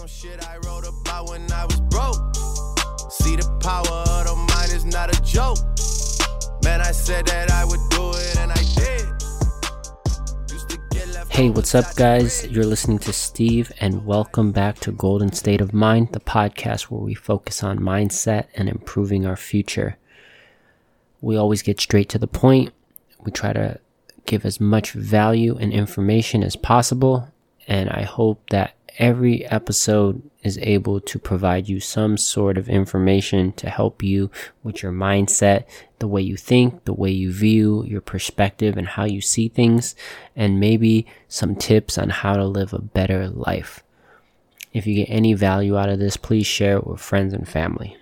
some shit I wrote about when I was broke. See the power of the mind is not a joke. Man, I said that I would do it and I did. Hey, what's up, guys? You're listening to Steve, and welcome back to Golden State of Mind, the podcast where we focus on mindset and improving our future. We always get straight to the point. We try to give as much value and information as possible, and I hope that every episode is able to provide you some sort of information to help you with your mindset, the way you think, the way you view your perspective and how you see things, and maybe some tips on how to live a better life. If you get any value out of this, please share it with friends and family.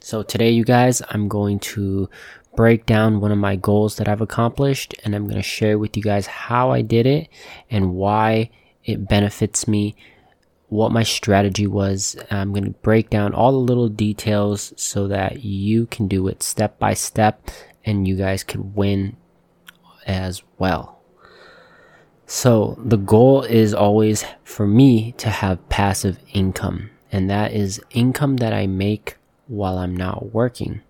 So today, you guys, I'm going to break down one of my goals that I've accomplished and I'm going to share with you guys how I did it and why it benefits me, what my strategy was. I'm going to break down all the little details so that you can do it step by step and you guys can win as well. So the goal is always for me to have passive income and that is income that I make while I'm not working.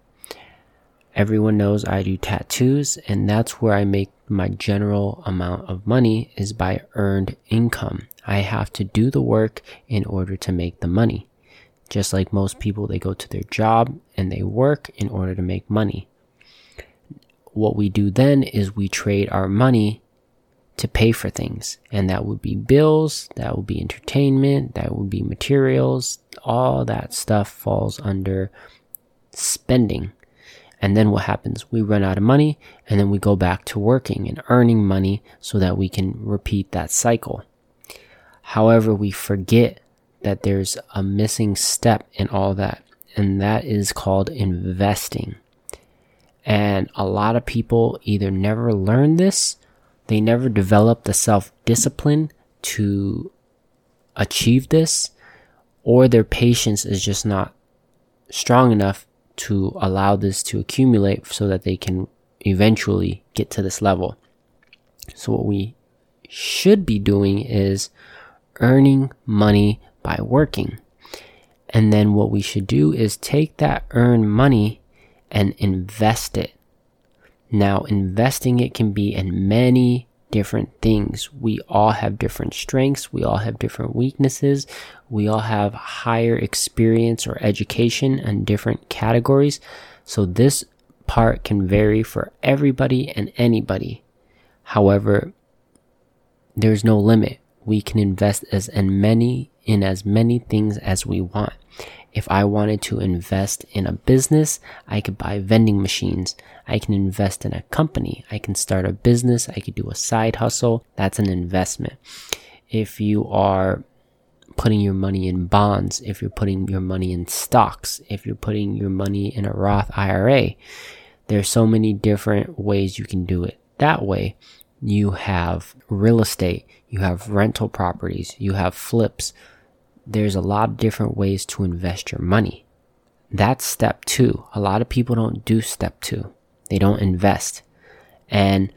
Everyone knows I do tattoos and that's where I make my general amount of money is by earned income. I have to do the work in order to make the money. Just like most people, they go to their job and they work in order to make money. What we do then is we trade our money to pay for things. And that would be bills, that would be entertainment, that would be materials. All that stuff falls under spending. And then what happens? We run out of money and then we go back to working and earning money so that we can repeat that cycle. However, we forget that there's a missing step in all that, and that is called investing. And a lot of people either never learn this, they never develop the self discipline to achieve this, or their patience is just not strong enough to allow this to accumulate so that they can eventually get to this level. So what we should be doing is earning money by working. And then what we should do is take that earned money and invest it. Now, investing it can be in many different things. We all have different strengths. We all have different weaknesses. We all have higher experience or education in different categories. So this part can vary for everybody and anybody. However, there's no limit. We can invest as in many in as many things as we want. If I wanted to invest in a business, I could buy vending machines. I can invest in a company. I can start a business. I could do a side hustle. That's an investment. If you are putting your money in bonds, if you're putting your money in stocks, if you're putting your money in a Roth IRA, there's so many different ways you can do it. That way, you have real estate, you have rental properties, you have flips, there's a lot of different ways to invest your money. That's step two. A lot of people don't do step two. They don't invest. And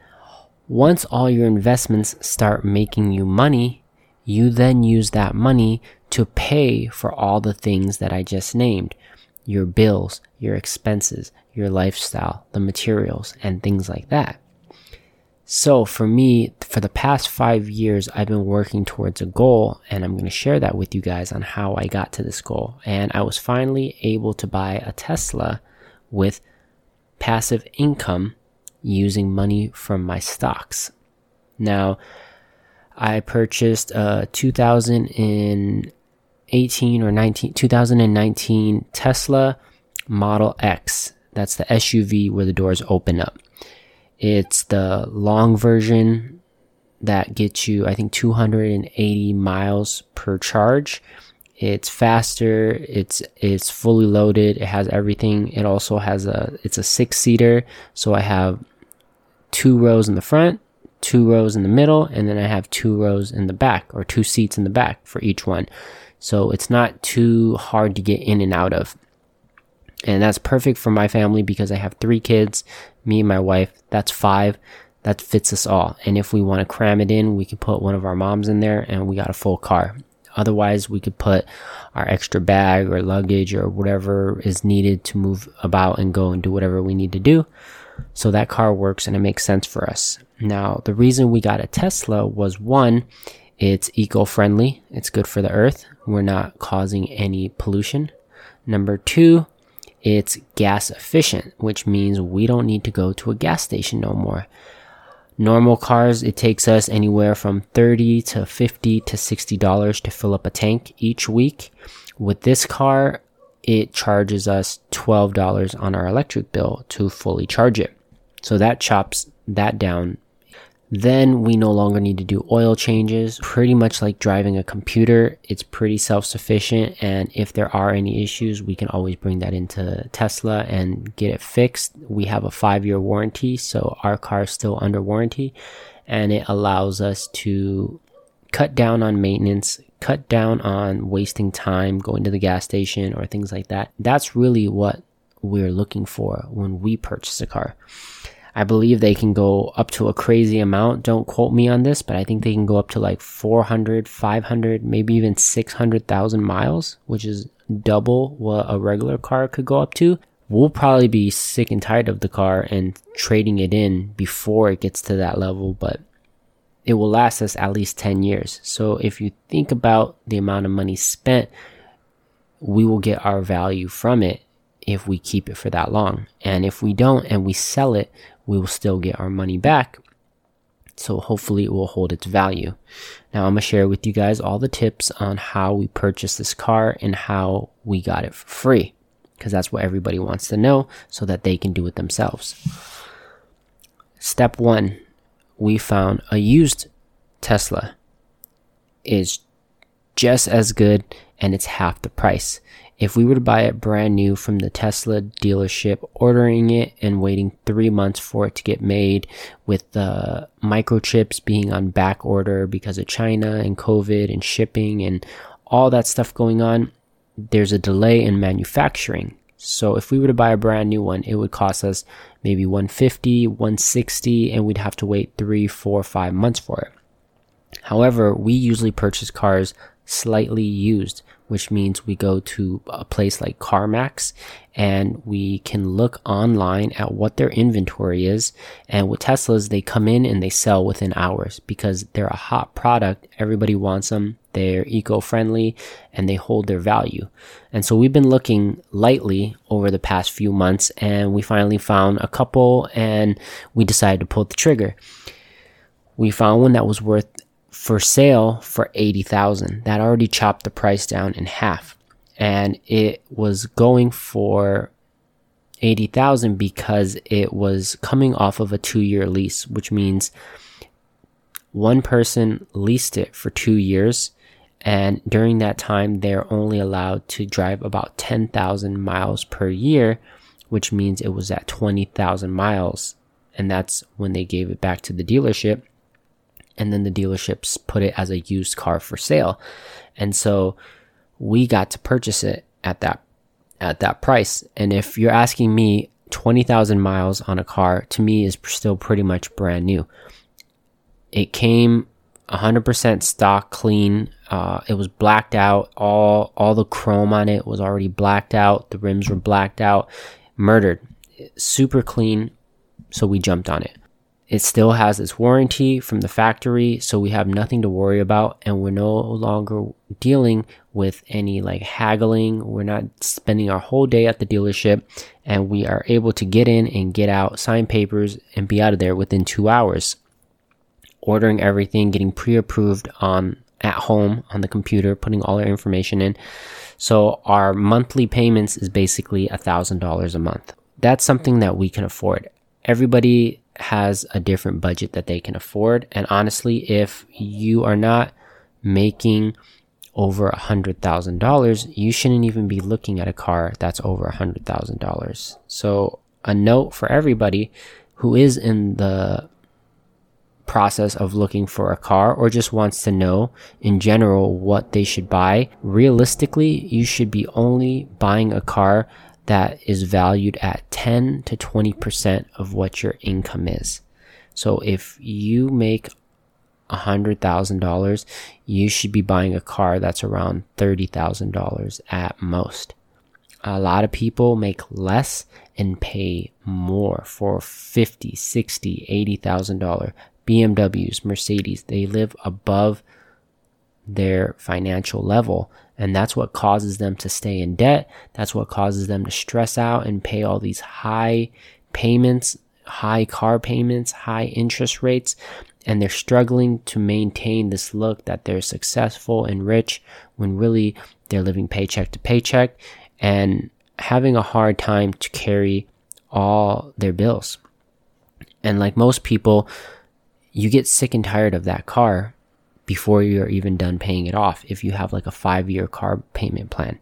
once all your investments start making you money, you then use that money to pay for all the things that I just named. Your bills, your expenses, your lifestyle, the materials, and things like that. So for me, for the past five years, I've been working towards a goal and I'm going to share that with you guys on how I got to this goal. And I was finally able to buy a Tesla with passive income using money from my stocks. Now, I purchased uh, a 2018 or 19, 2019 Tesla Model X. That's the SUV where the doors open up. It's the long version that gets you, I think, 280 miles per charge. It's faster. It's it's fully loaded. It has everything. It also has a it's a six seater, so I have two rows in the front, two rows in the middle, and then I have two rows in the back or two seats in the back for each one. So it's not too hard to get in and out of. And that's perfect for my family because I have three kids, me and my wife. That's five. That fits us all. And if we want to cram it in, we can put one of our moms in there and we got a full car Otherwise, we could put our extra bag or luggage or whatever is needed to move about and go and do whatever we need to do. So that car works and it makes sense for us. Now, the reason we got a Tesla was one, it's eco friendly, it's good for the earth, we're not causing any pollution. Number two, it's gas efficient, which means we don't need to go to a gas station no more. Normal cars, it takes us anywhere from 30 to 50 to 60 dollars to fill up a tank each week. With this car, it charges us $12 on our electric bill to fully charge it. So that chops that down then we no longer need to do oil changes. Pretty much like driving a computer, it's pretty self sufficient. And if there are any issues, we can always bring that into Tesla and get it fixed. We have a five year warranty, so our car is still under warranty and it allows us to cut down on maintenance, cut down on wasting time going to the gas station or things like that. That's really what we're looking for when we purchase a car. I believe they can go up to a crazy amount. Don't quote me on this, but I think they can go up to like 400, 500, maybe even 600,000 miles, which is double what a regular car could go up to. We'll probably be sick and tired of the car and trading it in before it gets to that level, but it will last us at least 10 years. So if you think about the amount of money spent, we will get our value from it if we keep it for that long. And if we don't and we sell it, we will still get our money back. So hopefully it will hold its value. Now I'm going to share with you guys all the tips on how we purchased this car and how we got it for free. Because that's what everybody wants to know so that they can do it themselves. Step one, we found a used Tesla is just as good and it's half the price. If we were to buy it brand new from the Tesla dealership, ordering it and waiting three months for it to get made with the microchips being on back order because of China and COVID and shipping and all that stuff going on, there's a delay in manufacturing. So if we were to buy a brand new one, it would cost us maybe 150, 160, and we'd have to wait three, four, five months for it. However, we usually purchase cars slightly used which means we go to a place like CarMax and we can look online at what their inventory is. And with Teslas, they come in and they sell within hours because they're a hot product. Everybody wants them. They're eco friendly and they hold their value. And so we've been looking lightly over the past few months and we finally found a couple and we decided to pull the trigger. We found one that was worth for sale for 80,000. That already chopped the price down in half. And it was going for 80,000 because it was coming off of a 2-year lease, which means one person leased it for 2 years and during that time they're only allowed to drive about 10,000 miles per year, which means it was at 20,000 miles and that's when they gave it back to the dealership and then the dealerships put it as a used car for sale. And so we got to purchase it at that at that price. And if you're asking me 20,000 miles on a car to me is still pretty much brand new. It came 100% stock clean. Uh, it was blacked out. All all the chrome on it was already blacked out. The rims were blacked out. Murdered. Super clean. So we jumped on it. It still has its warranty from the factory, so we have nothing to worry about, and we're no longer dealing with any like haggling. We're not spending our whole day at the dealership, and we are able to get in and get out, sign papers, and be out of there within two hours. Ordering everything, getting pre approved on at home on the computer, putting all our information in. So our monthly payments is basically a thousand dollars a month. That's something that we can afford. Everybody has a different budget that they can afford. And honestly, if you are not making over a hundred thousand dollars, you shouldn't even be looking at a car that's over a hundred thousand dollars. So a note for everybody who is in the process of looking for a car or just wants to know in general what they should buy. Realistically, you should be only buying a car that is valued at 10 to 20% of what your income is. So if you make $100,000, you should be buying a car that's around $30,000 at most. A lot of people make less and pay more for 50, 60, 80,000 dollar BMWs, Mercedes. They live above their financial level and that's what causes them to stay in debt. That's what causes them to stress out and pay all these high payments, high car payments, high interest rates and they're struggling to maintain this look that they're successful and rich when really they're living paycheck to paycheck and having a hard time to carry all their bills. And like most people, you get sick and tired of that car before you're even done paying it off if you have like a five year car payment plan.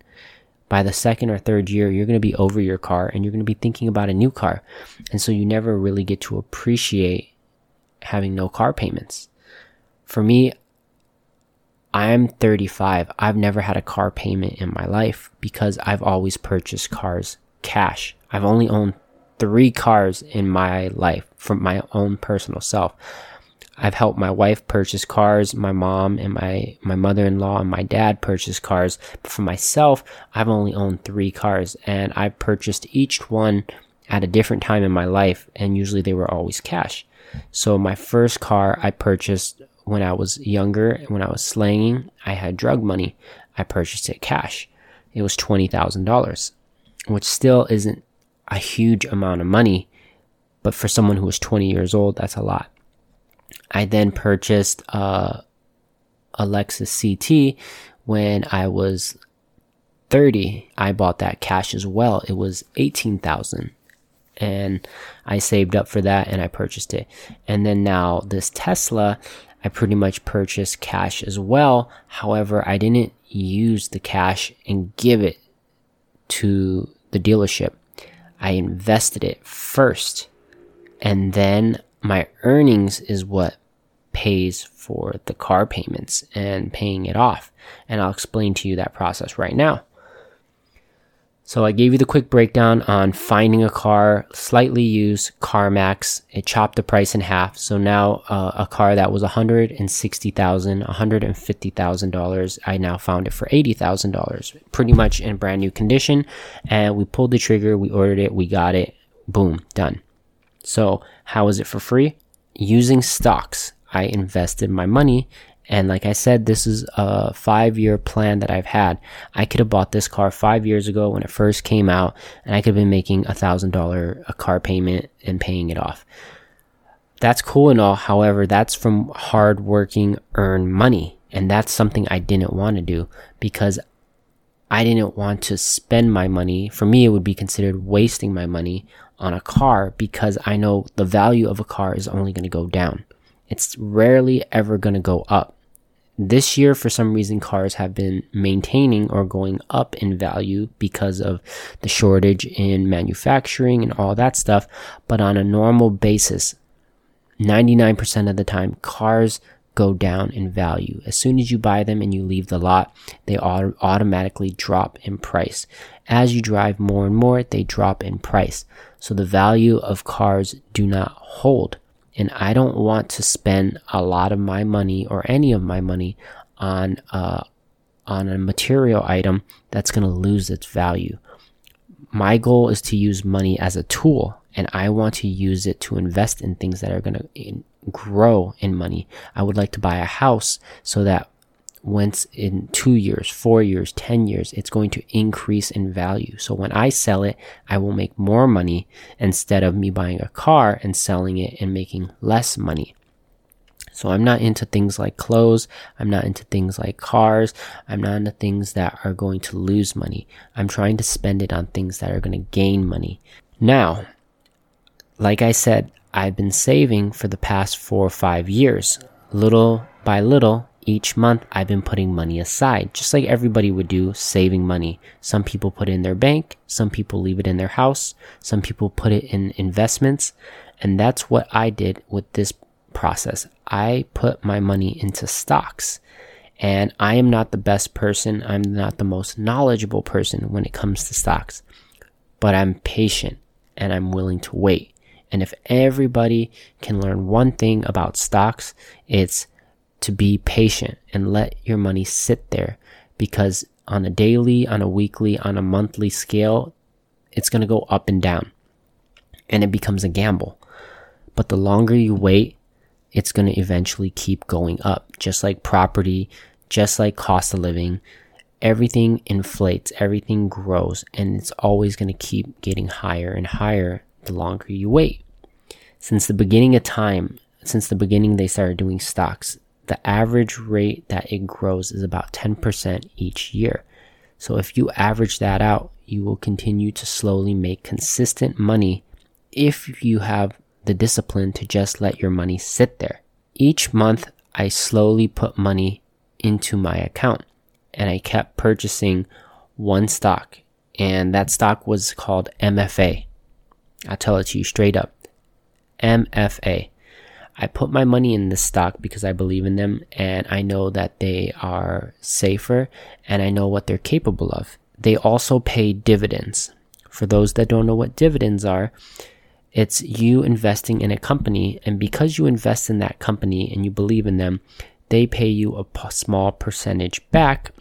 By the second or third year, you're going to be over your car and you're going to be thinking about a new car. And so you never really get to appreciate having no car payments. For me, I'm 35. I've never had a car payment in my life because I've always purchased cars cash. I've only owned three cars in my life from my own personal self. I've helped my wife purchase cars, my mom and my, my mother-in-law and my dad purchase cars. But for myself, I've only owned three cars and I purchased each one at a different time in my life and usually they were always cash. So my first car I purchased when I was younger, when I was slanging, I had drug money. I purchased it cash. It was $20,000, which still isn't a huge amount of money, but for someone who was 20 years old, that's a lot. I then purchased uh, a Lexus CT when I was 30. I bought that cash as well. It was 18,000 and I saved up for that and I purchased it. And then now this Tesla, I pretty much purchased cash as well. However, I didn't use the cash and give it to the dealership. I invested it first and then my earnings is what pays for the car payments and paying it off. And I'll explain to you that process right now. So I gave you the quick breakdown on finding a car, slightly used CarMax. It chopped the price in half. So now uh, a car that was $160,000, $150,000, I now found it for $80,000, pretty much in brand new condition. And we pulled the trigger, we ordered it, we got it, boom, done. So how is it for free? Using stocks. I invested my money and like I said, this is a five year plan that I've had. I could have bought this car five years ago when it first came out, and I could have been making a thousand dollar a car payment and paying it off. That's cool and all. However, that's from hard working earned money. And that's something I didn't want to do because I didn't want to spend my money. For me, it would be considered wasting my money on a car because I know the value of a car is only going to go down. It's rarely ever going to go up. This year, for some reason, cars have been maintaining or going up in value because of the shortage in manufacturing and all that stuff. But on a normal basis, 99% of the time, cars go down in value. As soon as you buy them and you leave the lot, they auto- automatically drop in price. As you drive more and more, they drop in price. So the value of cars do not hold and I don't want to spend a lot of my money or any of my money on uh, on a material item that's going to lose its value. My goal is to use money as a tool, and I want to use it to invest in things that are going to grow in money. I would like to buy a house so that once in two years, four years, 10 years, it's going to increase in value. So when I sell it, I will make more money instead of me buying a car and selling it and making less money. So I'm not into things like clothes. I'm not into things like cars. I'm not into things that are going to lose money. I'm trying to spend it on things that are going to gain money. Now, like I said, I've been saving for the past four or five years. Little by little, each month I've been putting money aside, just like everybody would do, saving money. Some people put it in their bank, some people leave it in their house, some people put it in investments. And that's what I did with this process. I put my money into stocks. And I am not the best person. I'm not the most knowledgeable person when it comes to stocks, but I'm patient and I'm willing to wait. And if everybody can learn one thing about stocks, it's to be patient and let your money sit there because on a daily, on a weekly, on a monthly scale, it's going to go up and down and it becomes a gamble. But the longer you wait, it's going to eventually keep going up, just like property, just like cost of living. Everything inflates, everything grows, and it's always going to keep getting higher and higher the longer you wait. Since the beginning of time, since the beginning they started doing stocks, the average rate that it grows is about 10% each year. So if you average that out, you will continue to slowly make consistent money if you have the discipline to just let your money sit there. Each month, I slowly put money into my account and I kept purchasing one stock, and that stock was called MFA. I'll tell it to you straight up MFA. I put my money in this stock because I believe in them and I know that they are safer and I know what they're capable of. They also pay dividends. For those that don't know what dividends are, it's you investing in a company and because you invest in that company and you believe in them, they pay you a small percentage back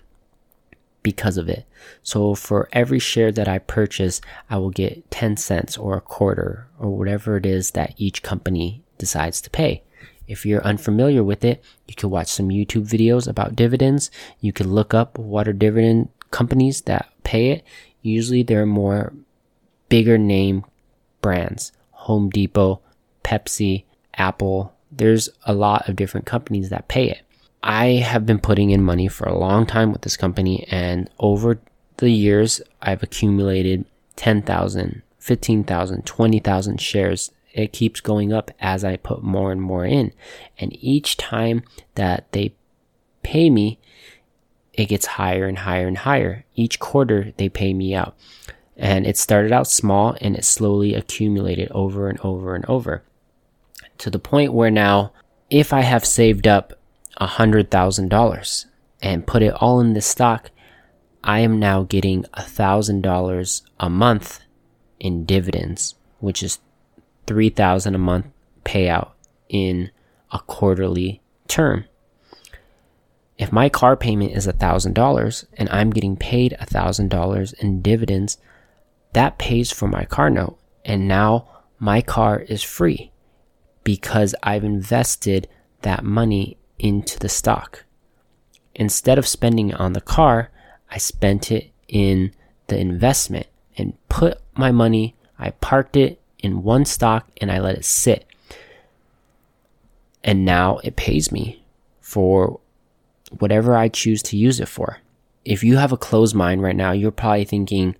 because of it. So for every share that I purchase, I will get 10 cents or a quarter or whatever it is that each company decides to pay. If you're unfamiliar with it, you can watch some YouTube videos about dividends. You can look up what are dividend companies that pay it. Usually they're more bigger name brands. Home Depot, Pepsi, Apple. There's a lot of different companies that pay it. I have been putting in money for a long time with this company and over the years I've accumulated 10,000, 15,000, 20,000 shares it keeps going up as I put more and more in. And each time that they pay me, it gets higher and higher and higher. Each quarter they pay me out. And it started out small and it slowly accumulated over and over and over to the point where now, if I have saved up a hundred thousand dollars and put it all in this stock, I am now getting a thousand dollars a month in dividends, which is 3000 a month payout in a quarterly term. If my car payment is $1,000 and I'm getting paid $1,000 in dividends, that pays for my car note. And now my car is free because I've invested that money into the stock. Instead of spending it on the car, I spent it in the investment and put my money, I parked it in one stock and I let it sit. And now it pays me for whatever I choose to use it for. If you have a closed mind right now, you're probably thinking,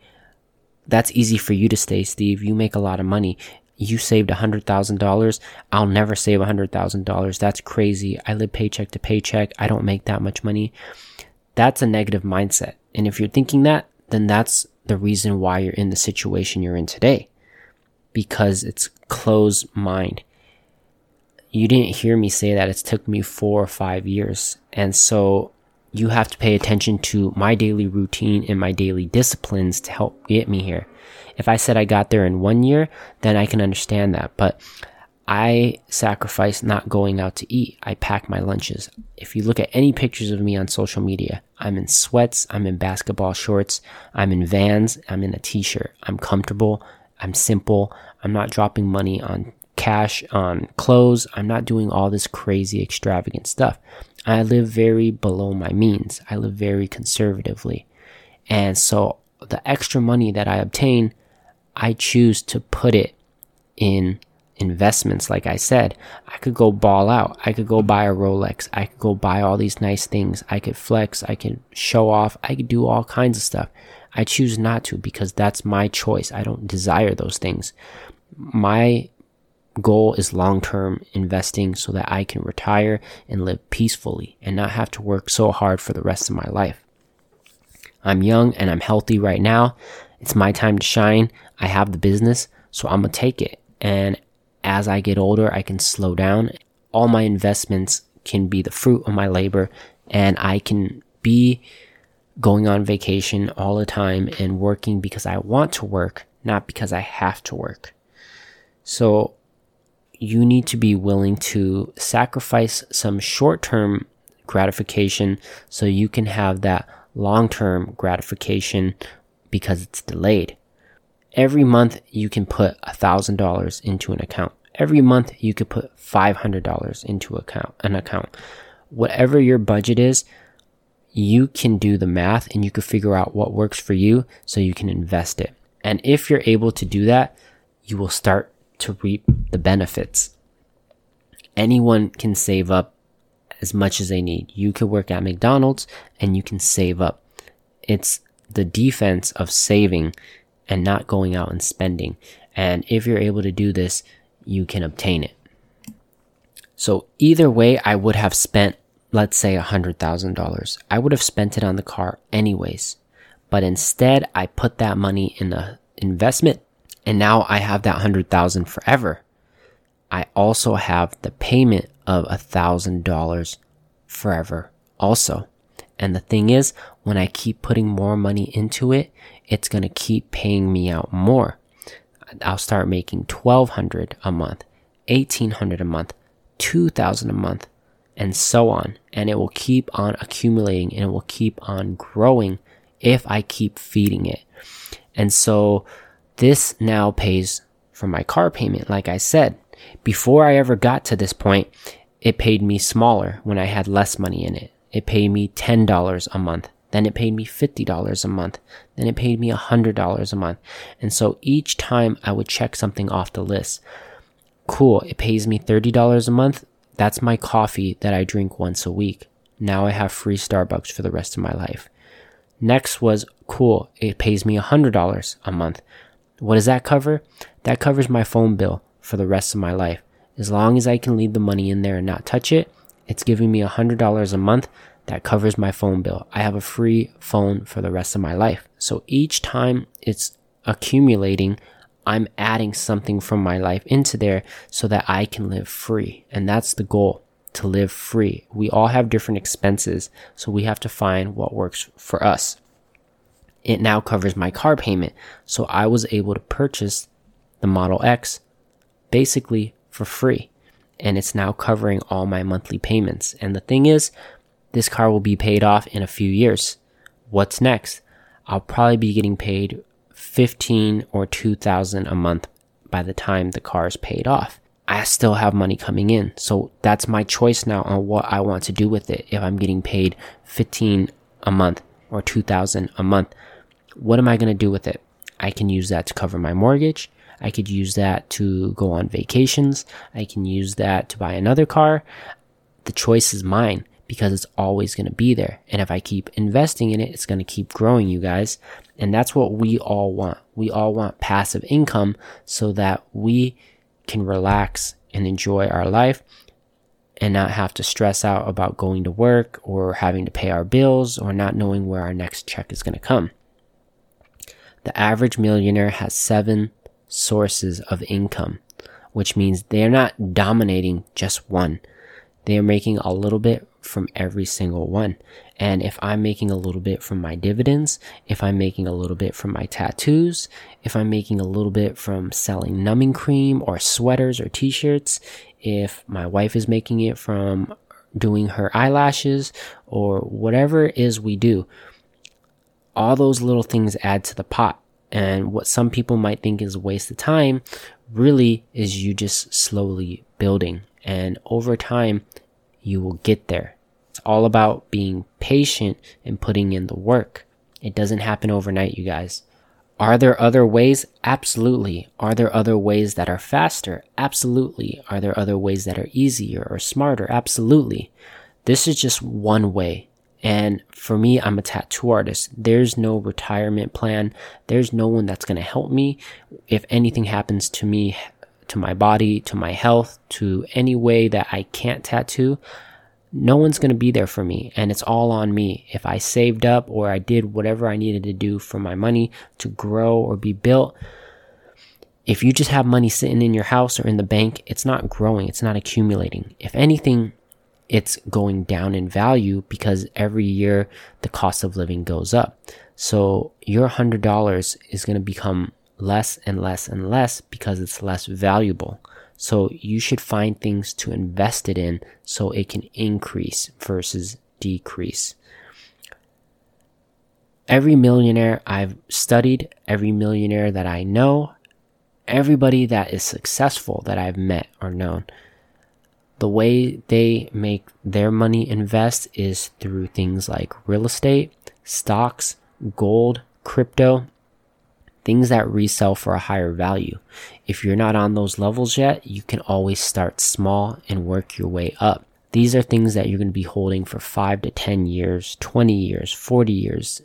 that's easy for you to stay, Steve. You make a lot of money. You saved $100,000. I'll never save $100,000. That's crazy. I live paycheck to paycheck. I don't make that much money. That's a negative mindset. And if you're thinking that, then that's the reason why you're in the situation you're in today because it's closed mind. You didn't hear me say that. It's took me four or five years. And so you have to pay attention to my daily routine and my daily disciplines to help get me here. If I said I got there in one year, then I can understand that. But I sacrifice not going out to eat. I pack my lunches. If you look at any pictures of me on social media, I'm in sweats, I'm in basketball shorts, I'm in vans, I'm in a t shirt. I'm comfortable, I'm simple. I'm not dropping money on cash on clothes. I'm not doing all this crazy extravagant stuff. I live very below my means. I live very conservatively. And so the extra money that I obtain, I choose to put it in investments. Like I said, I could go ball out. I could go buy a Rolex. I could go buy all these nice things. I could flex. I could show off. I could do all kinds of stuff. I choose not to because that's my choice. I don't desire those things. My goal is long term investing so that I can retire and live peacefully and not have to work so hard for the rest of my life. I'm young and I'm healthy right now. It's my time to shine. I have the business, so I'm gonna take it. And as I get older, I can slow down. All my investments can be the fruit of my labor and I can be going on vacation all the time and working because I want to work, not because I have to work. So you need to be willing to sacrifice some short term gratification so you can have that long term gratification because it's delayed. Every month you can put $1,000 into an account. Every month you could put $500 into account, an account. Whatever your budget is, you can do the math and you can figure out what works for you so you can invest it. And if you're able to do that, you will start to reap the benefits. Anyone can save up as much as they need. You could work at McDonald's and you can save up. It's the defense of saving and not going out and spending. And if you're able to do this, you can obtain it. So either way, I would have spent, let's say $100,000. I would have spent it on the car anyways. But instead, I put that money in a investment and now I have that 100,000 forever. I also have the payment of a thousand dollars forever also. And the thing is, when I keep putting more money into it, it's going to keep paying me out more. I'll start making 1200 a month, 1800 a month, 2000 a month, and so on. And it will keep on accumulating and it will keep on growing if I keep feeding it. And so this now pays for my car payment. Like I said, before I ever got to this point, it paid me smaller when I had less money in it. It paid me $10 a month. Then it paid me $50 a month. Then it paid me $100 a month. And so each time I would check something off the list, cool, it pays me $30 a month. That's my coffee that I drink once a week. Now I have free Starbucks for the rest of my life. Next was cool, it pays me $100 a month. What does that cover? That covers my phone bill for the rest of my life. As long as I can leave the money in there and not touch it, it's giving me $100 a month that covers my phone bill. I have a free phone for the rest of my life. So each time it's accumulating, I'm adding something from my life into there so that I can live free. And that's the goal to live free. We all have different expenses, so we have to find what works for us it now covers my car payment. So I was able to purchase the Model X basically for free. And it's now covering all my monthly payments. And the thing is, this car will be paid off in a few years. What's next? I'll probably be getting paid 15 or 2000 a month by the time the car is paid off. I still have money coming in. So that's my choice now on what I want to do with it. If I'm getting paid 15 a month or 2000 a month, what am I going to do with it? I can use that to cover my mortgage. I could use that to go on vacations. I can use that to buy another car. The choice is mine because it's always going to be there. And if I keep investing in it, it's going to keep growing, you guys. And that's what we all want. We all want passive income so that we can relax and enjoy our life and not have to stress out about going to work or having to pay our bills or not knowing where our next check is going to come. The average millionaire has seven sources of income, which means they're not dominating just one. They are making a little bit from every single one. And if I'm making a little bit from my dividends, if I'm making a little bit from my tattoos, if I'm making a little bit from selling numbing cream or sweaters or t-shirts, if my wife is making it from doing her eyelashes or whatever it is we do, all those little things add to the pot. And what some people might think is a waste of time really is you just slowly building. And over time, you will get there. It's all about being patient and putting in the work. It doesn't happen overnight, you guys. Are there other ways? Absolutely. Are there other ways that are faster? Absolutely. Are there other ways that are easier or smarter? Absolutely. This is just one way. And for me, I'm a tattoo artist. There's no retirement plan. There's no one that's going to help me. If anything happens to me, to my body, to my health, to any way that I can't tattoo, no one's going to be there for me. And it's all on me. If I saved up or I did whatever I needed to do for my money to grow or be built, if you just have money sitting in your house or in the bank, it's not growing. It's not accumulating. If anything, it's going down in value because every year the cost of living goes up. So your $100 is going to become less and less and less because it's less valuable. So you should find things to invest it in so it can increase versus decrease. Every millionaire I've studied, every millionaire that I know, everybody that is successful that I've met or known, the way they make their money invest is through things like real estate, stocks, gold, crypto, things that resell for a higher value. If you're not on those levels yet, you can always start small and work your way up. These are things that you're going to be holding for 5 to 10 years, 20 years, 40 years.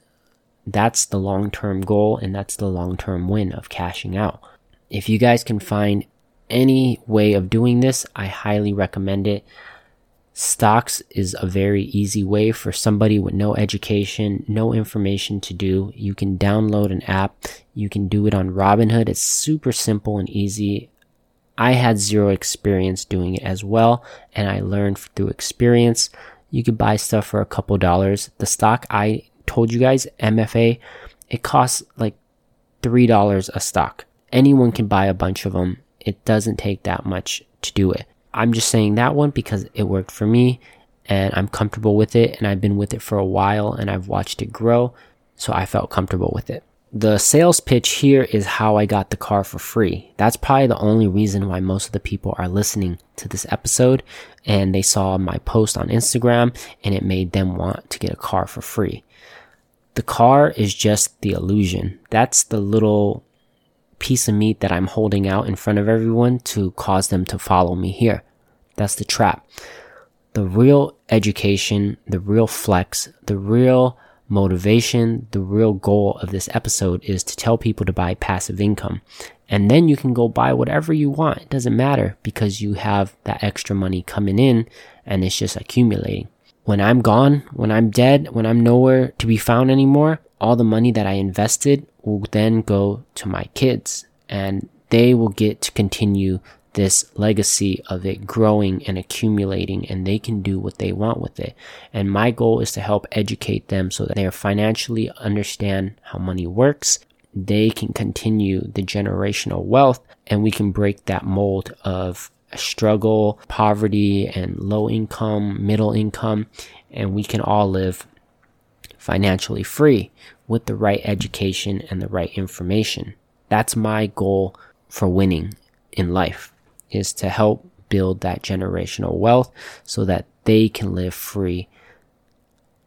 That's the long term goal and that's the long term win of cashing out. If you guys can find any way of doing this, I highly recommend it. Stocks is a very easy way for somebody with no education, no information to do. You can download an app. You can do it on Robinhood. It's super simple and easy. I had zero experience doing it as well, and I learned through experience. You could buy stuff for a couple dollars. The stock I told you guys, MFA, it costs like $3 a stock. Anyone can buy a bunch of them it doesn't take that much to do it. I'm just saying that one because it worked for me and I'm comfortable with it and I've been with it for a while and I've watched it grow. So I felt comfortable with it. The sales pitch here is how I got the car for free. That's probably the only reason why most of the people are listening to this episode and they saw my post on Instagram and it made them want to get a car for free. The car is just the illusion. That's the little piece of meat that I'm holding out in front of everyone to cause them to follow me here. That's the trap. The real education, the real flex, the real motivation, the real goal of this episode is to tell people to buy passive income. And then you can go buy whatever you want. It doesn't matter because you have that extra money coming in and it's just accumulating. When I'm gone, when I'm dead, when I'm nowhere to be found anymore, all the money that I invested will then go to my kids and they will get to continue this legacy of it growing and accumulating and they can do what they want with it. And my goal is to help educate them so that they financially understand how money works. They can continue the generational wealth and we can break that mold of struggle, poverty and low income, middle income, and we can all live financially free with the right education and the right information. That's my goal for winning in life is to help build that generational wealth so that they can live free.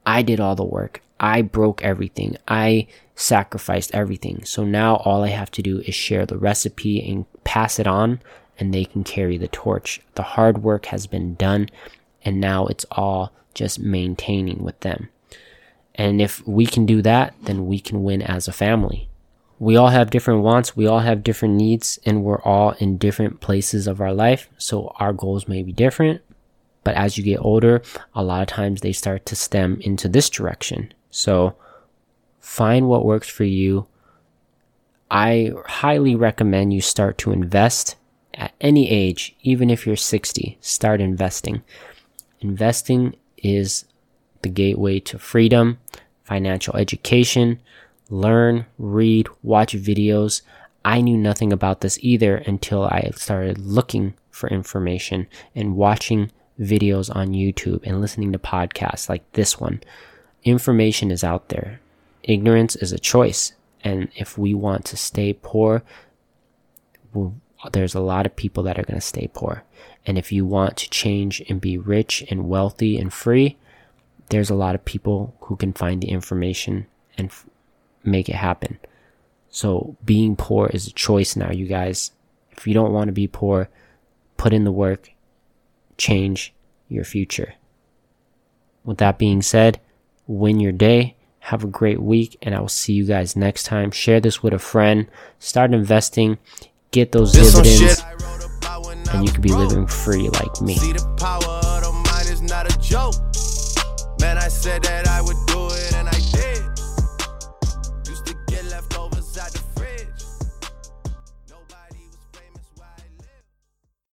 I did all the work. I broke everything. I sacrificed everything. So now all I have to do is share the recipe and pass it on and they can carry the torch. The hard work has been done and now it's all just maintaining with them. And if we can do that, then we can win as a family. We all have different wants, we all have different needs, and we're all in different places of our life. So our goals may be different. But as you get older, a lot of times they start to stem into this direction. So find what works for you. I highly recommend you start to invest at any age, even if you're 60, start investing. Investing is the gateway to freedom, financial education, learn, read, watch videos. I knew nothing about this either until I started looking for information and watching videos on YouTube and listening to podcasts like this one. Information is out there. Ignorance is a choice. And if we want to stay poor, there's a lot of people that are going to stay poor. And if you want to change and be rich and wealthy and free, there's a lot of people who can find the information and f- make it happen. So being poor is a choice now, you guys. If you don't want to be poor, put in the work, change your future. With that being said, win your day. Have a great week, and I will see you guys next time. Share this with a friend. Start investing. Get those this dividends, and you can be living free like me. I said that I would